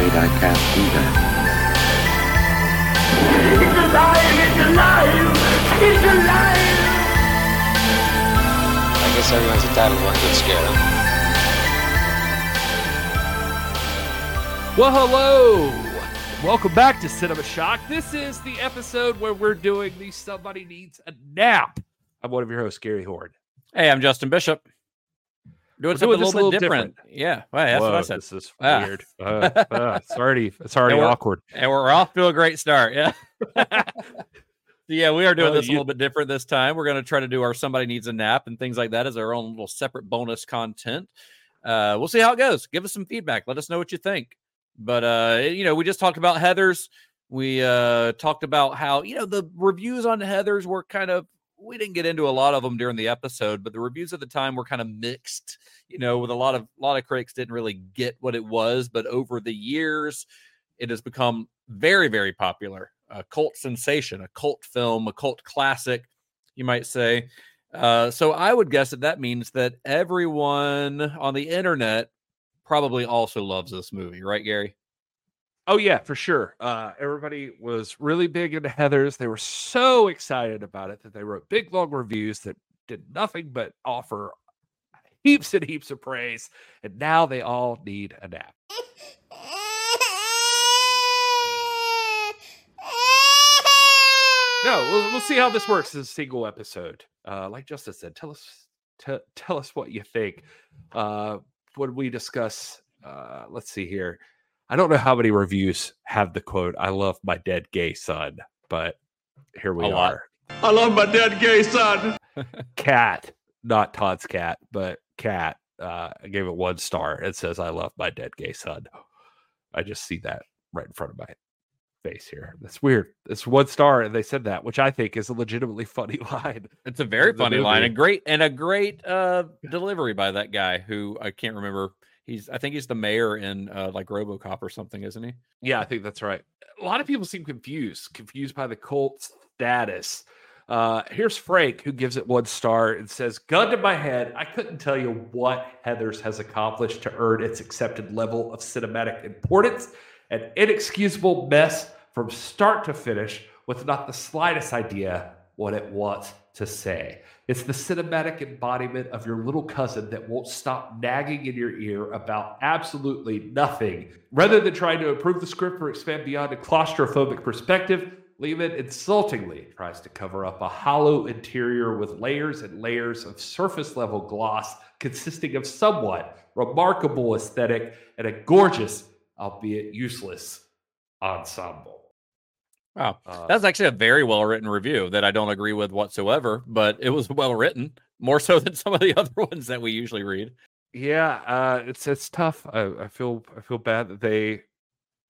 I'm afraid I can't do that. It's alive! It's alive! It's alive! I guess everyone's entitled to one good scare, huh? Well, hello. Welcome back to Cinema Shock. This is the episode where we're doing the Somebody Needs a Nap. I'm one of your hosts, Gary Horn. Hey, I'm Justin Bishop. Doing We're something doing this a little bit different. Yeah, well, that's Whoa, what I said. This is Ah. weird. Uh, uh, it's already it's already we're- awkward. And we're off to a great start. Yeah. Yeah, we are doing Well, this a little bit different this time. We're going to try to do our somebody needs a nap and things like that as our own little separate bonus content. Uh, we'll see how it goes. Give us some feedback. Let us know what you think. But uh, you know, we just talked about Heather's. We uh talked about how you know the reviews on Heather's were kind of we didn't get into a lot of them during the episode, but the reviews at the time were kind of mixed. You know, with a lot of a lot of critics didn't really get what it was, but over the years, it has become very very popular, a cult sensation, a cult film, a cult classic, you might say. Uh, so I would guess that that means that everyone on the internet probably also loves this movie, right, Gary? Oh yeah, for sure. Uh, everybody was really big into Heather's. They were so excited about it that they wrote big long reviews that did nothing but offer heaps and heaps of praise. And now they all need a nap. No, we'll, we'll see how this works as a single episode. Uh, like Justin said, tell us t- tell us what you think. Uh, when we discuss, uh, let's see here. I don't know how many reviews have the quote "I love my dead gay son," but here we A lot. are. I love my dead gay son! Cat, not Todd's cat, but cat. Uh, I gave it one star. It says, "I love my dead gay son." I just see that right in front of my face here. That's weird. It's one star, and they said that, which I think is a legitimately funny line. It's a very the funny line movie. and great and a great uh delivery by that guy who I can't remember. He's I think he's the mayor in uh like RoboCop or something, isn't he? Yeah, I think that's right. A lot of people seem confused, confused by the cult status. Uh, here's Frank, who gives it one star and says, Gun to my head, I couldn't tell you what Heathers has accomplished to earn its accepted level of cinematic importance. An inexcusable mess from start to finish with not the slightest idea what it wants to say. It's the cinematic embodiment of your little cousin that won't stop nagging in your ear about absolutely nothing. Rather than trying to improve the script or expand beyond a claustrophobic perspective, Lehmann insultingly tries to cover up a hollow interior with layers and layers of surface level gloss consisting of somewhat remarkable aesthetic and a gorgeous, albeit useless, ensemble. Wow. Uh, That's actually a very well written review that I don't agree with whatsoever, but it was well written, more so than some of the other ones that we usually read. Yeah, uh, it's it's tough. I, I feel I feel bad that they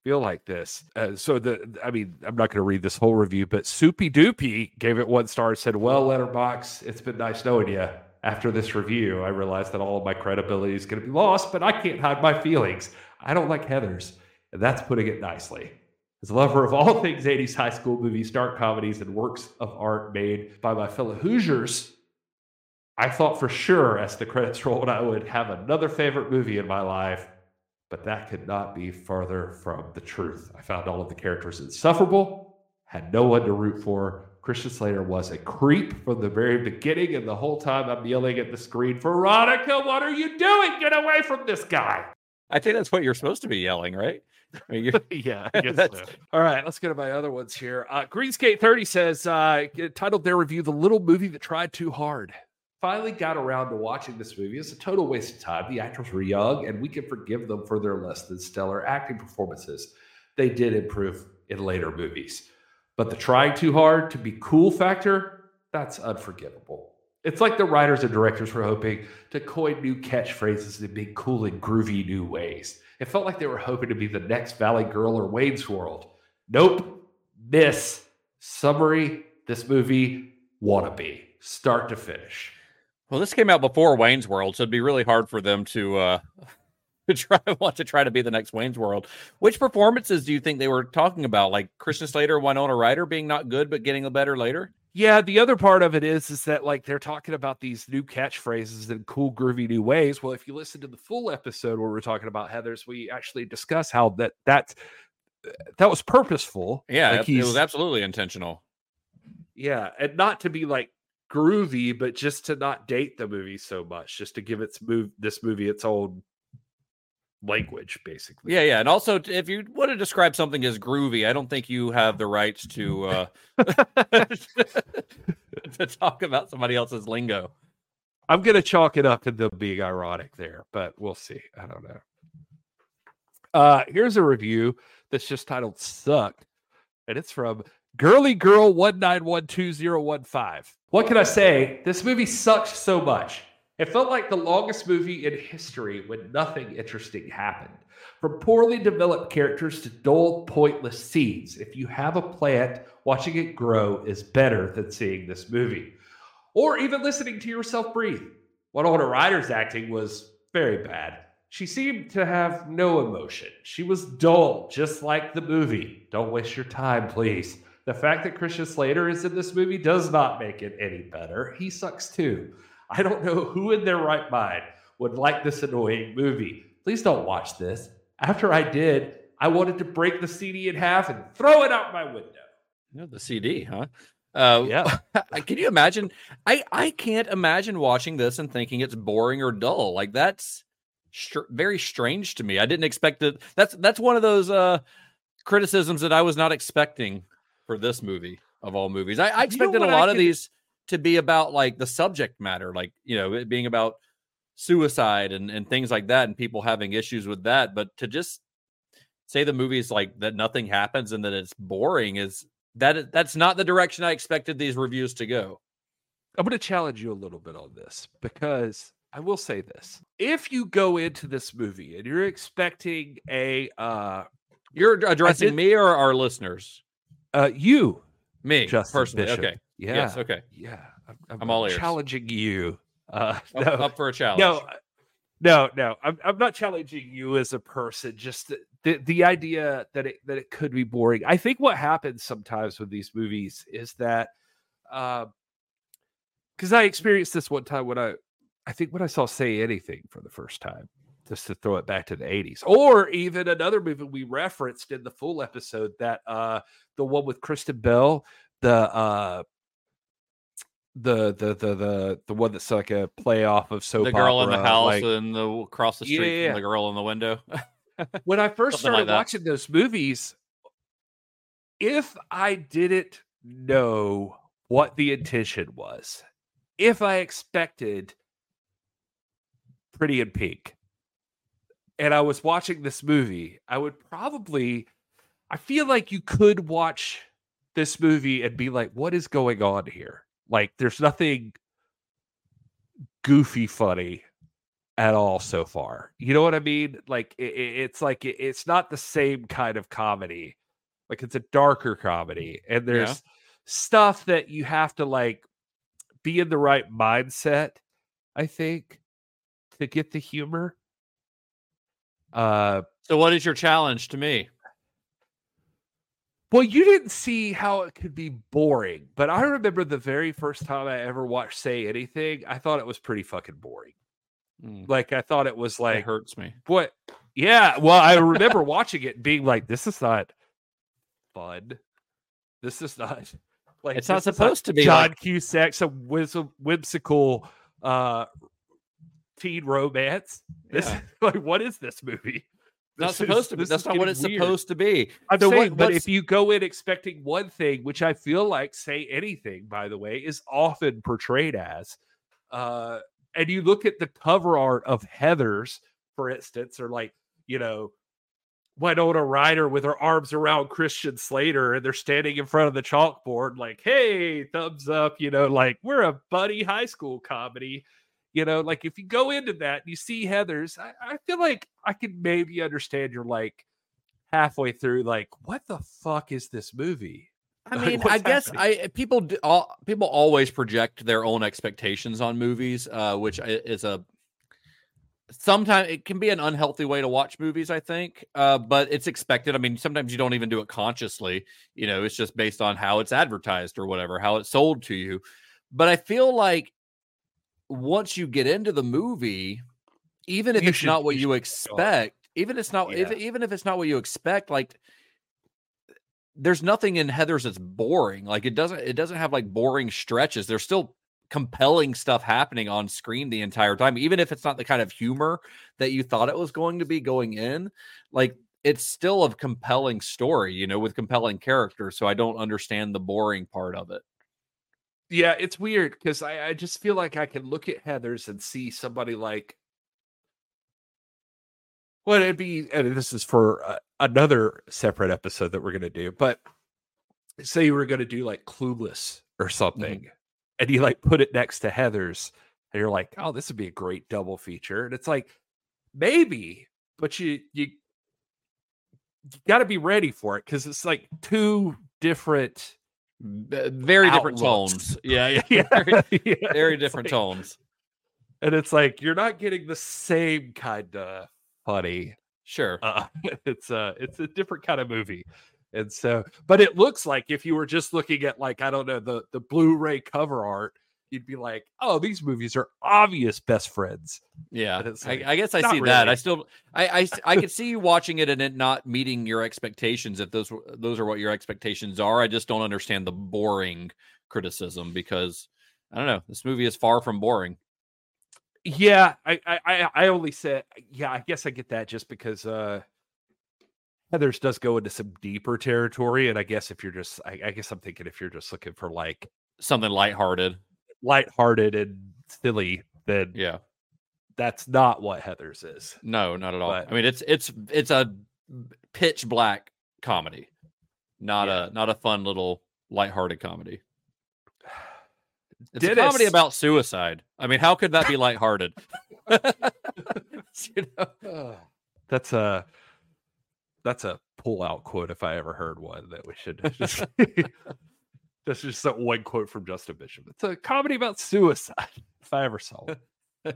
feel like this. Uh, so the I mean, I'm not going to read this whole review, but Soupy Doopy gave it one star. and Said, "Well, Letterboxd, it's been nice knowing you. After this review, I realized that all of my credibility is going to be lost, but I can't hide my feelings. I don't like Heather's, and that's putting it nicely." As a lover of all things 80s high school movies, dark comedies, and works of art made by my fellow Hoosiers, I thought for sure as the credits rolled I would have another favorite movie in my life, but that could not be further from the truth. I found all of the characters insufferable, had no one to root for. Christian Slater was a creep from the very beginning, and the whole time I'm yelling at the screen, Veronica, what are you doing? Get away from this guy. I think that's what you're supposed to be yelling, right? I mean, you- yeah, so. All right, let's go to my other ones here. Uh, Greenskate 30 says, uh, titled their review, The Little Movie That Tried Too Hard. Finally got around to watching this movie. It's a total waste of time. The actors were young, and we can forgive them for their less than stellar acting performances. They did improve in later movies. But the trying too hard to be cool factor, that's unforgivable. It's like the writers and directors were hoping to coin new catchphrases in big, cool, and groovy new ways. It felt like they were hoping to be the next Valley Girl or Wayne's World. Nope. Miss. Summary this movie, wannabe, start to finish. Well, this came out before Wayne's World, so it'd be really hard for them to uh to try want to try to be the next Wayne's World. Which performances do you think they were talking about? Like Christian Slater, Winona Ryder being not good but getting a better later? Yeah, the other part of it is is that like they're talking about these new catchphrases in cool, groovy new ways. Well, if you listen to the full episode where we're talking about Heather's, we actually discuss how that that uh, that was purposeful. Yeah, like it, it was absolutely intentional. yeah, and not to be like groovy, but just to not date the movie so much, just to give its move this movie its own language, basically. Yeah, yeah. And also if you want to describe something as groovy, I don't think you have the rights to uh to talk about somebody else's lingo. I'm gonna chalk it up to them being ironic there, but we'll see. I don't know. Uh here's a review that's just titled Sucked, and it's from Girly Girl 1912015. What can I say? This movie sucks so much. It felt like the longest movie in history when nothing interesting happened. From poorly developed characters to dull, pointless scenes. If you have a plant, watching it grow is better than seeing this movie. Or even listening to yourself breathe. Winona Ryder's acting was very bad. She seemed to have no emotion. She was dull, just like the movie. Don't waste your time, please. The fact that Christian Slater is in this movie does not make it any better. He sucks too. I don't know who in their right mind would like this annoying movie. Please don't watch this. After I did, I wanted to break the CD in half and throw it out my window. You know, the CD, huh? Uh, Yeah. can you imagine? I I can't imagine watching this and thinking it's boring or dull. Like that's str- very strange to me. I didn't expect it. That's that's one of those uh criticisms that I was not expecting for this movie of all movies. I, I You know expected a what I lot of these to be about like the subject matter, like you know, it being about suicide and and things like that, and people having issues with that. But to just say the movie's like that nothing happens and that it's boring is that that's not the direction I expected these reviews to go. I'm going to challenge you a little bit on this because I will say this. If you go into this movie and you're expecting a uh You're addressing did- me or our listeners? uh you Me Justin personally. Bishop. Okay. Yeah. Yes. Okay. Yeah. I'm, I'm all ears. challenging you. Uh Up, no, up for a challenge. no, uh, no, no. I'm I'm not challenging you as a person. Just the, the the idea that it that it could be boring. I think what happens sometimes with these movies is that, because I experienced this one time when I, I think when I saw Say Anything for the first time, just to throw it back to the 80s, or even another movie we referenced in the full episode that uh the one with Kristen Bell, the uh the the the the the one that's like a play off of soap the girl in the house like- and the across the street Yeah. from the girl in the window. when I first like started that. watching those movies, if I didn't know what the intention was, if I expected Pretty in Pink, and I was watching this movie, I would probably, I feel like you could watch this movie and be like, what is going on here? Like, there's nothing goofy funny at all so far. You know what I mean? Like it, it's like it, it's not the same kind of comedy. Like it's a darker comedy, and there's Yeah. stuff that you have to like be in the right mindset. I think to get the humor. Uh, so, what is your challenge to me? Well, you didn't see how it could be boring, but I remember the very first time I ever watched Say Anything, I thought it was pretty fucking boring. Mm, Like I thought it was like it hurts me. What? Yeah. Well, I remember watching it being like, "This is not fun. This is not like It's not supposed to be John like- Cusack, some whiz- whimsical uh teen romance. This Yeah. like, what is this movie? Not supposed is- to be. That's not what it's weird. supposed to be. I'm So what- but if you go in expecting one thing, which I feel like say anything, by the way, is often portrayed as, uh, and you look at the cover art of Heather's, for instance, or like, you know, Winona Ryder with her arms around Christian Slater and they're standing in front of the chalkboard, like, hey, thumbs up, you know, like we're a buddy high school comedy. You know, like if you go into that and you see Heather's, I, I feel like I can maybe understand you're like halfway through, like, what the fuck is this movie? I mean, I guess happening? I people do, all, people always project their own expectations on movies, uh, which is a sometimes it can be an unhealthy way to watch movies. I think, uh, but it's expected. I mean, sometimes you don't even do it consciously. You know, it's just based on how it's advertised or whatever, how it's sold to you. But I feel like once you get into the movie, even if You it's should- not what you you expect, even if it's not if, even if it's not what you expect, like there's nothing in Heather's that's boring. Like it doesn't it doesn't have like boring stretches. There's still compelling stuff happening on screen the entire time, even if it's not the kind of humor that you thought it was going to be going in. Like it's still a compelling story, you know, with compelling characters. So I don't understand the boring part of it. Yeah, it's weird because I, I just feel like I can look at Heather's and see somebody like well, it'd be, and this is for uh, another separate episode that we're going to do, but say you were going to do like Clueless or something, and you like put it next to Heather's, and you're like, oh, this would be a great double feature. And it's like, maybe, but you, you, you got to be ready for it because it's like two different, Very different Outlooks. tones. Yeah, yeah. yeah, Very, yeah, very different like- tones. and it's like you're not getting the same kind of funny Sure. uh, it's a it's a different kind of movie and so but it looks like if you were just looking at like i don't know the the blu-ray cover art you'd be like oh these movies are obvious best friends Yeah, it's I, I guess I see that. I still, I, I, I could see you watching it and it not meeting your expectations. If those, those are what your expectations are, I just don't understand the boring criticism because I don't know. This movie is far from boring. yeah i i i I only said yeah i guess i get that just because uh heathers does go into some deeper territory and i guess if you're just I, I guess i'm thinking if you're just looking for like Something lighthearted. Lighthearted and silly then Yeah. that's not what heathers is No, not at all. But- I mean, it's it's it's a pitch black comedy, not Yeah. a not a fun little lighthearted comedy. It's a comedy about suicide. I mean, how could that be lighthearted? you know? That's a that's a pull out quote if I ever heard one that we should just that's just that one quote from Justin Bishop. It's a comedy about suicide if I ever saw one.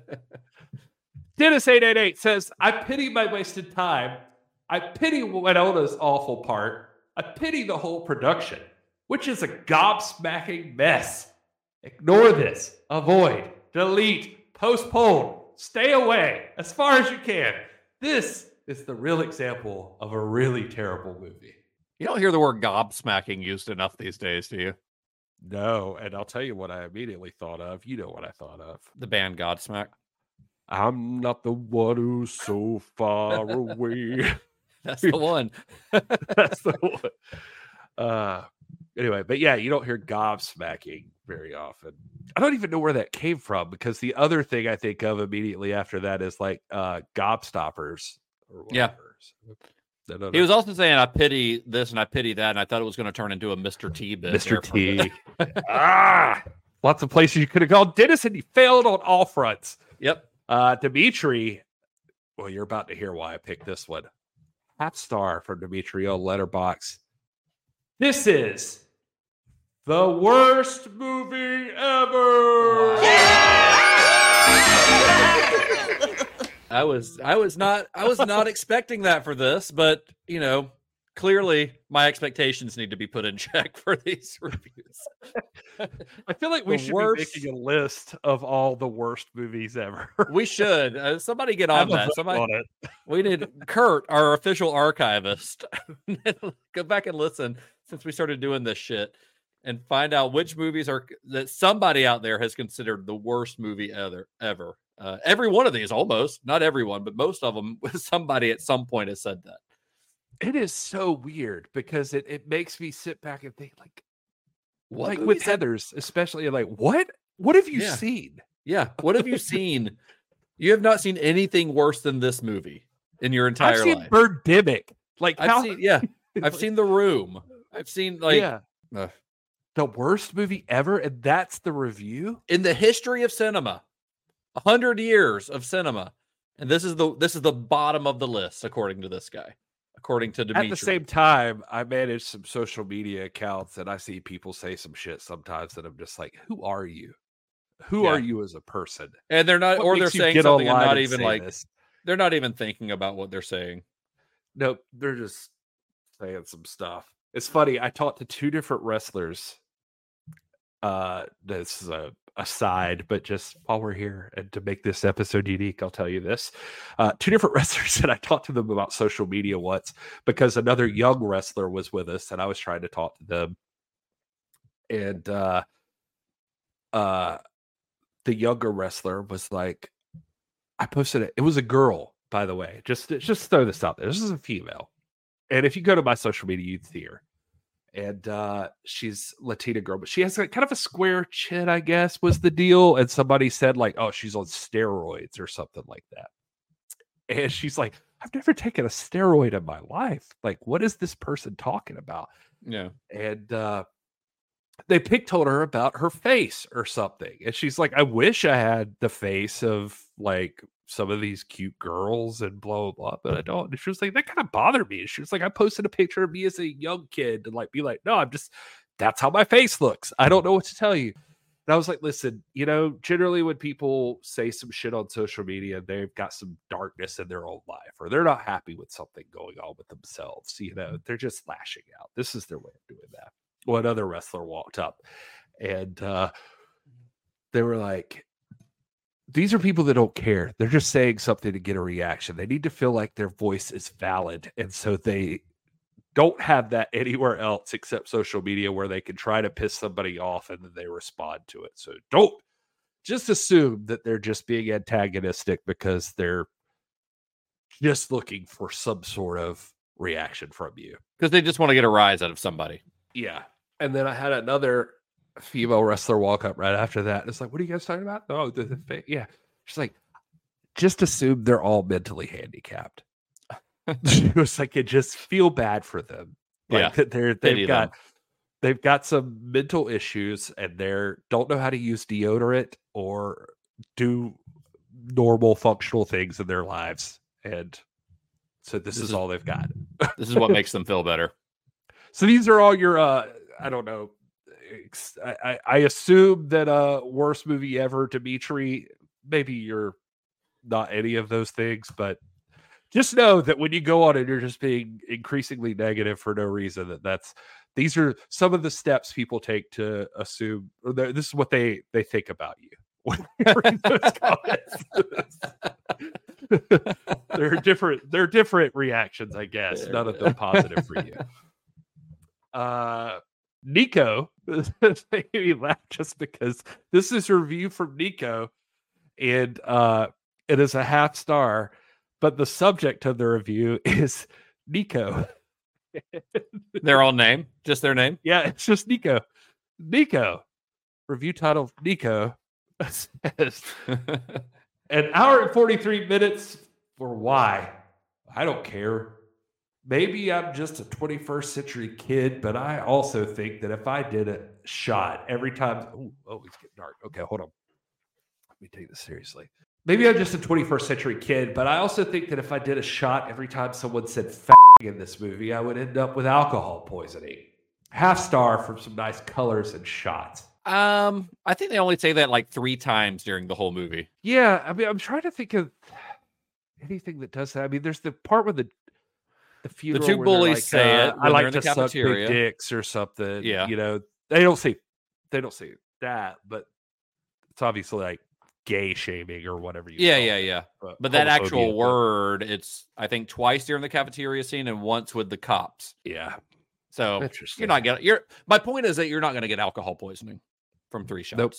Dennis eight eight eight says, "I pity my wasted time. I pity Winona's awful part. I pity the whole production, which is a gobsmacking mess. Ignore this. Avoid. Delete. Postpone. Stay away as far as you can. This is the real example of a really terrible movie. You don't hear the word gobsmacking used enough these days, do you? No, and I'll tell you what I immediately thought of. You know what I thought of. The band Godsmack. I'm not the one who's so far away. That's the one. That's the one. Uh, anyway, but yeah, you don't hear gobsmacking very often. I don't even know where that came from because the other thing I think of immediately after that is like uh gobstoppers or Yeah. Whatever. So, I don't He was also saying, I pity this and I pity that. And I thought it was going to turn into a Mr. T bit. Mr. there for a bit. T. ah, lots of places you could have gone. Dennis, and you failed on all fronts. Yep. Uh, Dimitri, well, you're about to hear why I picked this one. Half star from Dimitri on Letterboxd. This is the worst movie ever. I was I was not I was not expecting that for this, but you know, clearly my expectations need to be put in check for these reviews. I feel like we The should worst- be making a list of all the worst movies ever. We should. Uh, somebody get on that. Somebody on it. we need Kurt, our official archivist. Go back and listen since we started doing this shit and find out which movies are that somebody out there has considered the worst movie ever ever. Uh, every one of these almost, not everyone, but most of them somebody at some point has said that. It is so weird because it, it makes me sit back and think like What like with Heather's, especially like what what have you Yeah. seen? Yeah. What have you seen? You have not seen anything worse than this movie in your entire I've seen life. Birdemic. Like I've how, seen, yeah, I've seen The Room. I've seen like yeah. The worst movie ever, and that's the review. in the history of cinema. A hundred years of cinema, and this is the this is the bottom of the list according to this guy. According to Dimitri. At the same time, I manage some social media accounts and I see people say some shit sometimes that I'm just like, who are you? Who Yeah. are you as a person? and they're not, What or they're saying something and not and even like this? they're not even thinking about what they're saying. Nope, they're just saying some stuff. It's funny. I talked to two different wrestlers. Uh, this is a aside, but just while we're here and to make this episode unique, I'll tell you this: uh, two different wrestlers, and I talked to them about social media once because another young wrestler was with us, and I was trying to talk to them, and uh, uh, the younger wrestler was like, I posted it. It was a girl, by the way. Just just throw this out there. This is a female. And if you go to my social media, you'd see her. And uh she's Latina girl, but she has like kind of a square chin, I guess, was the deal. And somebody said, like, oh, she's on steroids or something like that. And she's like, I've never taken a steroid in my life. Like, what is this person talking about? Yeah. and uh they pick told her about her face or something and she's like i wish i had the face of like some of these cute girls and blah blah blah but i don't and she was like that kind of bothered me. And she was like i posted a picture of me as a young kid and like be like no i'm just that's how my face looks. I don't know what to tell you. And i was like listen you know generally when people say some shit on social media they've got some darkness in their own life or they're not happy with something going on with themselves you know they're just lashing out. This is their way of doing that. Well another wrestler walked up and uh they were like these are people that don't care they're just saying something to get a reaction they need to feel like their voice is valid and so they don't have that anywhere else except social media where they can try to piss somebody off and then they respond to it so don't just assume that they're just being antagonistic because they're just looking for some sort of reaction from you Because they just want to get a rise out of somebody. yeah. And then I had another female wrestler walk up right after that. It's like, what are you guys talking about? Oh, the, the yeah. She's like, just assume they're all mentally handicapped. she was like, it just feel bad for them. Like Yeah, that they're they've them. got they've got some mental issues and they're don't know how to use deodorant or do normal functional things in their lives. And so this, This is is- all they've got. This is what makes them feel better. So these are all your uh I don't know. I, I, assume that uh worst movie ever, Dimitri. Maybe you're not any of those things, but just know that when you go on and you're just being increasingly negative for no reason, that that's these are some of the steps people take to assume or this is what they they think about you when you read those comments. there are different there are different reactions, I guess. None of them positive for you. Uh Nico made me laugh just because this is a review from Nico and uh it is a half star, but the subject of the review is Nico. Their own name, just their name. Yeah, it's just Nico. Nico. Review title Nico says an hour and 43 minutes for why? I don't care. Maybe I'm just a 21st century kid, but I also think that if I did a shot every time, oh, oh, it's getting dark. Okay, hold on. Let me take this seriously. Maybe I'm just a 21st century kid, but I also think that if I did a shot every time someone said "f*** in this movie, I would end up with alcohol poisoning. Half star from some nice colors and shots. Um, I think they only say that like three times during the whole movie. Yeah, I mean, I'm trying to think of anything that does that. I mean, there's the part where the the funeral two bullies like, say uh, it I like the to suck big dicks or something. Yeah. you know, they don't see they don't see that, but it's obviously like gay shaming or whatever you. Yeah, yeah, it, yeah. but But that actual word, it's I think twice during the cafeteria scene and once with the cops. yeah, So you're not getting. You're. My point is that you're not going to get alcohol poisoning from three shots. Nope.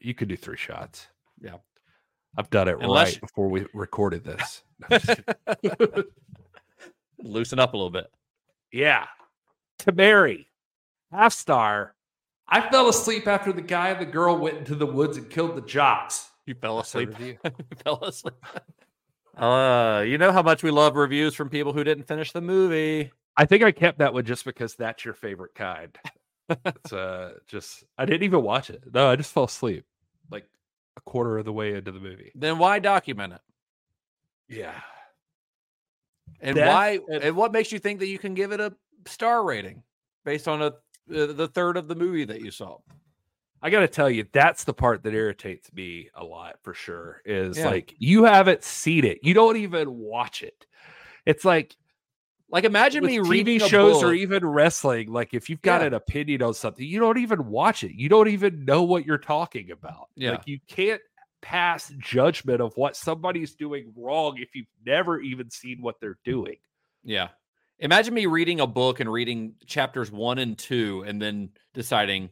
You could do three shots. Yeah. I've done it Unless- right before we recorded this. No, I'm just kidding. Loosen up a little bit. Yeah. To Tamari, half star. I fell asleep after the guy and the girl went into the woods and killed the jocks. You fell That's a asleep. review. fell asleep. Uh, you know how much we love reviews from people who didn't finish the movie. I think I kept that one just because that's your favorite kind. it's uh just I didn't even watch it. No, I just fell asleep. Like a quarter of the way into the movie. Then why document it? Yeah. And why? and- And what makes you think that you can give it a star rating based on a uh, the third of the movie that you saw? I got to tell you, that's the part that irritates me a lot for sure. Is Yeah. like you haven't seen it, you don't even watch it. It's like Like imagine with me TV reading shows or even wrestling. Like if you've got Yeah. an opinion on something, you don't even watch it. You don't even know what you're talking about. Yeah. Like you can't pass judgment of what somebody's doing wrong if you've never even seen what they're doing. Yeah. Imagine me reading a book and reading chapters one and two and then deciding,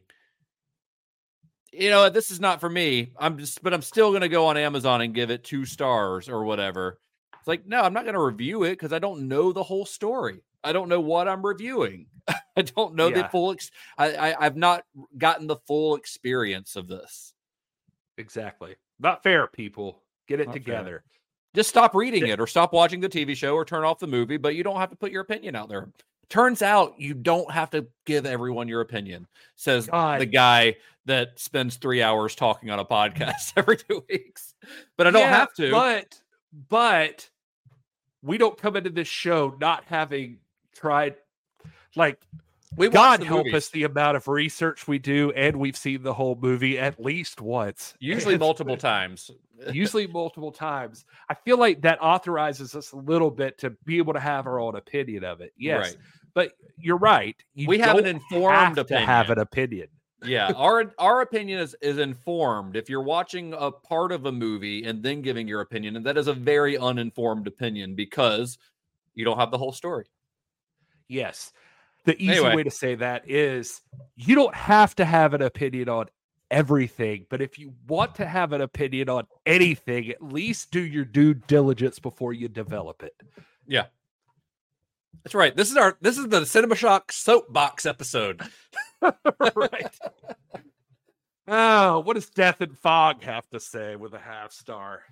you know, this is not for me. I'm just, but I'm still going to go on Amazon and give it two stars or whatever. It's like, no, I'm not going to review it because I don't know the whole story. I don't know what I'm reviewing. I don't know the full, ex- I, I, I've not gotten the full experience of this. Exactly. Not fair, people. Get it Not fair. together. Just stop reading it or stop watching the TV show or turn off the movie, but you don't have to put your opinion out there. Turns out you don't have to give everyone your opinion, says the guy that spends three hours talking on a podcast every two weeks. But I don't Yeah, have to. But but we don't come into this show not having tried like we God help movies, us the amount of research we do, and we've seen the whole movie at least once. usually And multiple times. usually multiple times. I feel like that authorizes us a little bit to be able to have our own opinion of it. Yes, Right. but you're right. You We have an informed have to have an opinion. yeah, our our opinion is is informed. If you're watching a part of a movie and then giving your opinion, and that is a very uninformed opinion because you don't have the whole story. Yes. The easy Anyway. way to say that is you don't have to have an opinion on everything, but if you want to have an opinion on anything, at least do your due diligence before you develop it. Yeah. That's right. This is our this is the Cinema Shock soapbox episode. right. Oh, what does Death and Fog have to say with a half star?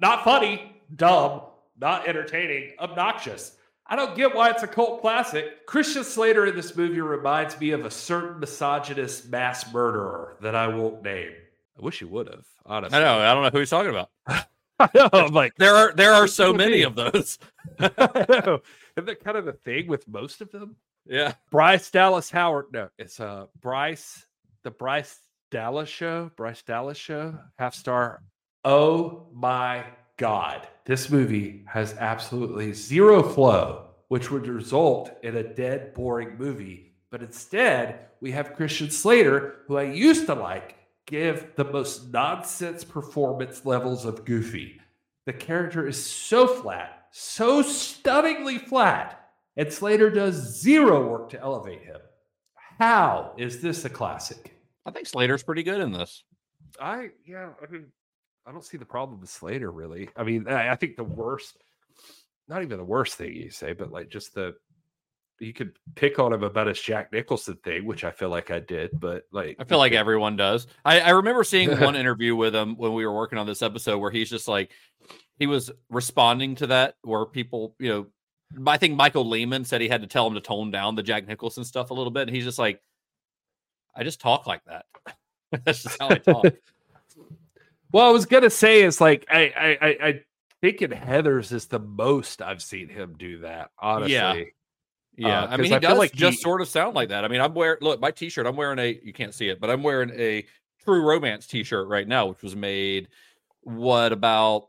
Not funny, dumb, not entertaining, obnoxious. I don't get why it's a cult classic. Christian Slater in this movie reminds me of a certain misogynist mass murderer that I won't name. I wish he would have, honestly. I know. I don't know who he's talking about. I know. I'm like, There are there are so many of those. I know. Isn't that kind of the thing with most of them? Yeah. Bryce Dallas Howard. No, it's uh Bryce, the Bryce Dallas show. Bryce Dallas show, half star. Oh my god. This movie has absolutely zero flow, which would result in a dead, boring movie. But instead, we have Christian Slater, who I used to like, give the most nonsense performance levels of goofy. The character is so flat, so stunningly flat, and Slater does zero work to elevate him. How is this a classic? I think Slater's pretty good in this. I yeah, I mean, I don't see the problem with Slater really. I mean, I, I think the worst, not even the worst thing you say, but like just the you could pick on him about his Jack Nicholson thing, which I feel like I did, but like I feel like everyone does. I, I remember seeing one interview with him when we were working on this episode where he's just like he was responding to that where people, you know, I think Michael Lehmann said he had to tell him to tone down the Jack Nicholson stuff a little bit. And he's just like, I just talk like that. That's just how I talk. Well, I was gonna say is like I I I, I think in Heather's is the most I've seen him do that. Honestly, Yeah, Uh, I mean, he I does like just he- sort of sound like that. I mean, I'm wearing look my T-shirt. I'm wearing a you can't see it, but I'm wearing a True Romance T-shirt right now, which was made what about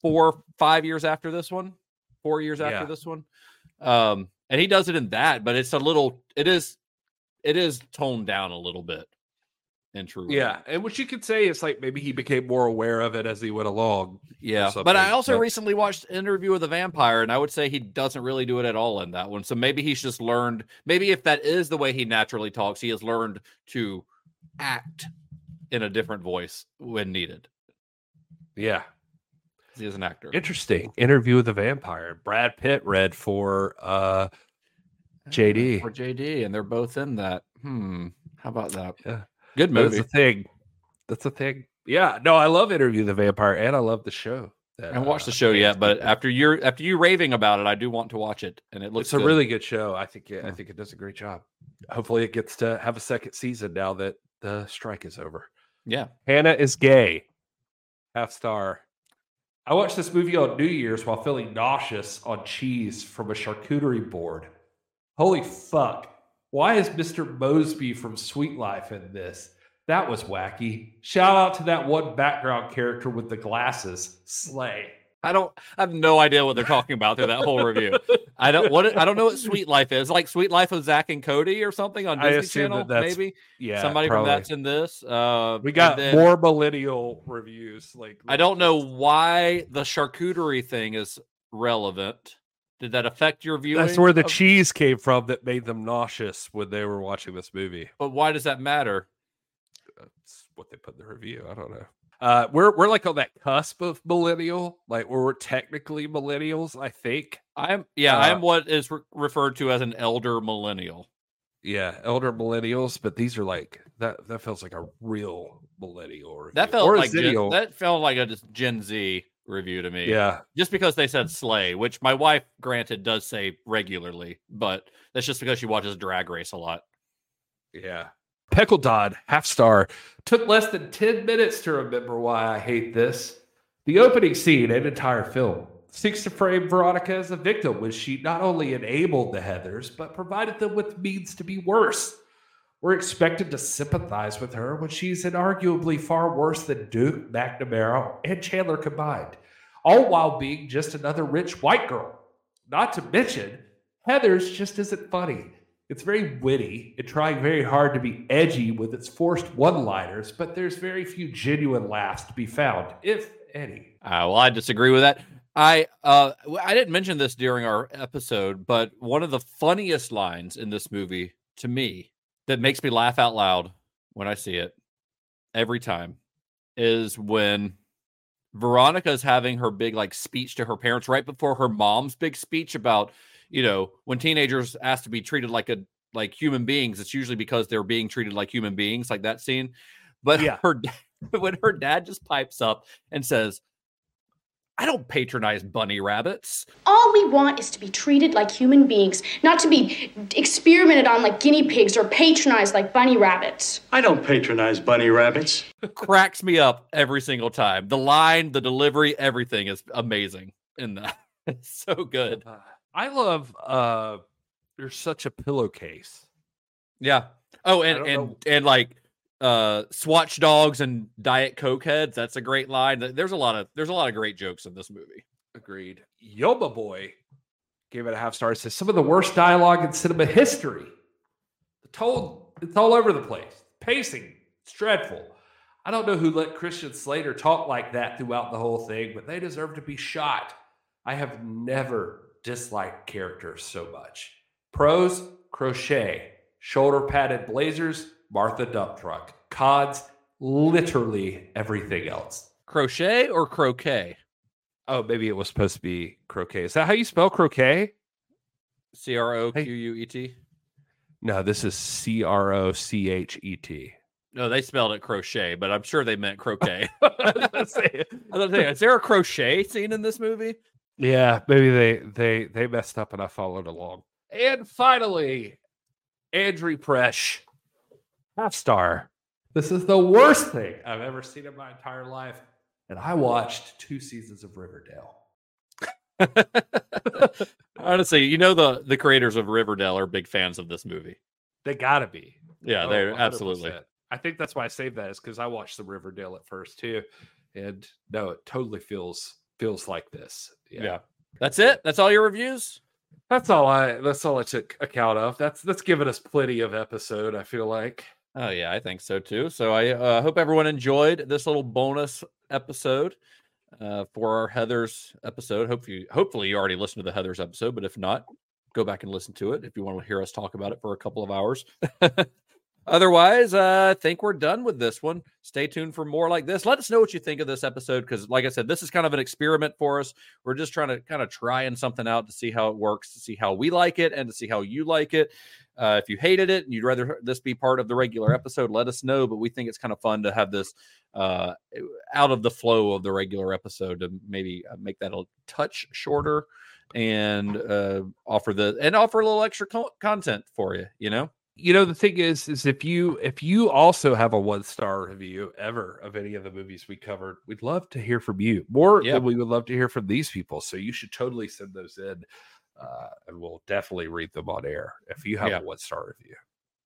four five years after this one, four years after Yeah. this one. Um, and he does it in that, but it's a little, it is, it is toned down a little bit in True. yeah, and what you could say is like maybe he became more aware of it as he went along. Yeah, but I also but- recently watched Interview with a Vampire, and I would say he doesn't really do it at all in that one. So maybe he's just learned. Maybe if that is the way he naturally talks, he has learned to act in a different voice when needed. Yeah, He is an actor. interesting. Interview with the vampire. Brad Pitt read for uh JD. For JD, and they're both in that. Hmm. How about that? Yeah. Good movie. That's the thing. That's the thing. Yeah, no, I love Interview the Vampire, and I love the show. I haven't watched the uh, show yet, but after you're after you raving about it, I do want to watch it, and it looks it's a good. really good show. I think it, I think it does a great job. Hopefully, it gets to have a second season now that the strike is over. Yeah. Hannah is gay. Half star. I watched this movie on New Year's while feeling nauseous on cheese from a charcuterie board. Holy fuck. Why is Mr. Moseby from Suite Life in this? That was wacky. Shout out to that one background character with the glasses. Slay. I don't I have no idea what they're talking about through that whole review. I don't what I don't know what Suite Life is. Like Suite Life of Zack and Cody or something on Disney Channel, that maybe. Yeah. Somebody probably. from that's in this. Uh We got then more millennial reviews. Like I don't know why the charcuterie thing is relevant. Did that affect your viewing? That's where the of- cheese came from that made them nauseous when they were watching this movie. But why does that matter? That's what they put in the review. I don't know. Uh, we're we're like on that cusp of millennial, like where we're technically millennials. I think. I'm yeah, Uh, I'm what is re- referred to as an elder millennial. Yeah, elder millennials, but these are like that. That feels like a real millennial. Review. That felt or like Gen, that felt like a just Gen Z review to me. Yeah, just because they said slay, which my wife, granted, does say regularly, but that's just because she watches Drag Race a lot. yeah. Peckle Dodd, half star, took less than 10 minutes to remember why I hate this. The opening scene and entire film seeks to frame Veronica as a victim when she not only enabled the Heathers, but provided them with means to be worse. We're expected to sympathize with her when she's inarguably far worse than Duke, McNamara, and Chandler combined, all while being just another rich white girl. Not to mention, Heather's just isn't funny. It's very witty and trying very hard to be edgy with its forced one liners, but there's very few genuine laughs to be found, if any. Uh, well, I disagree with that. I uh, I didn't mention this during our episode, but one of the funniest lines in this movie to me that makes me laugh out loud when I see it every time is when Veronica's having her big like speech to her parents right before her mom's big speech about you know when teenagers ask to be treated like a like human beings it's usually because they're being treated like human beings like that scene but Yeah. her when her dad just pipes up and says I don't patronize bunny rabbits. All we want is to be treated like human beings, not to be experimented on like guinea pigs or patronized like bunny rabbits. I don't patronize bunny rabbits. Cracks me up every single time. The line, the delivery, everything is amazing in that. It's so good. Uh, I love uh you're such a pillowcase. Yeah. Oh, and and know. and like uh swatch dogs and diet coke heads that's a great line there's a lot of there's a lot of great jokes in this movie Agreed. yoba Boy gave it a half star. Says some of the worst dialogue in cinema history. Told it's all over the place. Pacing, it's dreadful. I don't know who let Christian Slater talk like that throughout the whole thing, but they deserve to be shot. I have never disliked characters so much. Pros, crochet, shoulder padded blazers, Martha dump truck. Cons, literally everything else. crochet or croquet Oh, maybe it was supposed to be croquet. Is that how you spell croquet? c-r-o-q-u-e-t No, this is C R O C H E T. no they spelled it crochet but i'm sure they meant croquet I was gonna say, is there a crochet scene in this movie Yeah, maybe they they they messed up and I followed along. And finally, Andrew Presh, half star. This is the worst thing I've ever seen in my entire life, and I watched two seasons of Riverdale. honestly you know the the creators of riverdale are big fans of this movie They gotta be. yeah Oh, they're 100%. absolutely I think that's why I saved that is because I watched the Riverdale at first too, and no, it totally feels feels like this. yeah. that's it that's all your reviews That's all I. That's all I took account of. That's that's given us plenty of episode. I feel like. Oh yeah, I think so too. So I uh, hope everyone enjoyed this little bonus episode uh, for our Heather's episode. Hopefully, hopefully you already listened to the Heather's episode, but if not, go back and listen to it if you want to hear us talk about it for a couple of hours. Otherwise, uh, I think we're done with this one. Stay tuned for more like this. Let us know what you think of this episode because, like I said, this is kind of an experiment for us. We're just trying to kind of trying something out to see how it works, to see how we like it, and to see how you like it. Uh, if you hated it and you'd rather this be part of the regular episode, let us know. But we think it's kind of fun to have this uh, out of the flow of the regular episode to maybe uh, make that a touch shorter and uh, offer the and offer a little extra co- content for you. You know. you know the thing is is if you if you also have a one star review ever of any of the movies we covered we'd love to hear from you more Yeah. than we would love to hear from these people so you should totally send those in uh, and we'll definitely read them on air if you have Yeah. a one star review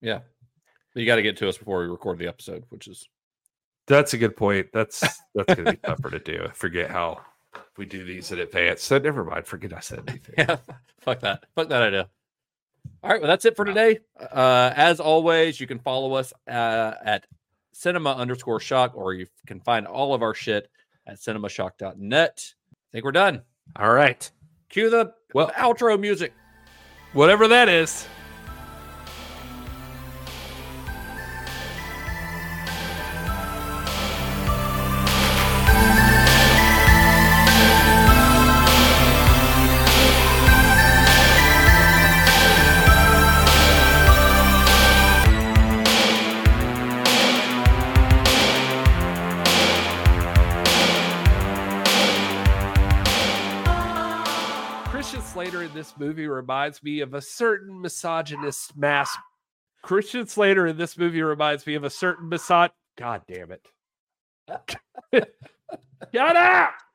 Yeah. You got to get to us before we record the episode, which is that's a good point that's that's gonna be tougher to do I forget how we do these in advance so never mind forget i said anything yeah, fuck that. Fuck that idea. All right, well, that's it for today. Uh, as always, you can follow us uh, at cinema underscore shock, or you can find all of our shit at cinemashock.net. I think we're done. all right Cue the Well- outro music. whatever that is movie reminds me of a certain misogynist mass. Christian Slater in this movie reminds me of a certain misog. God damn it! Shut up!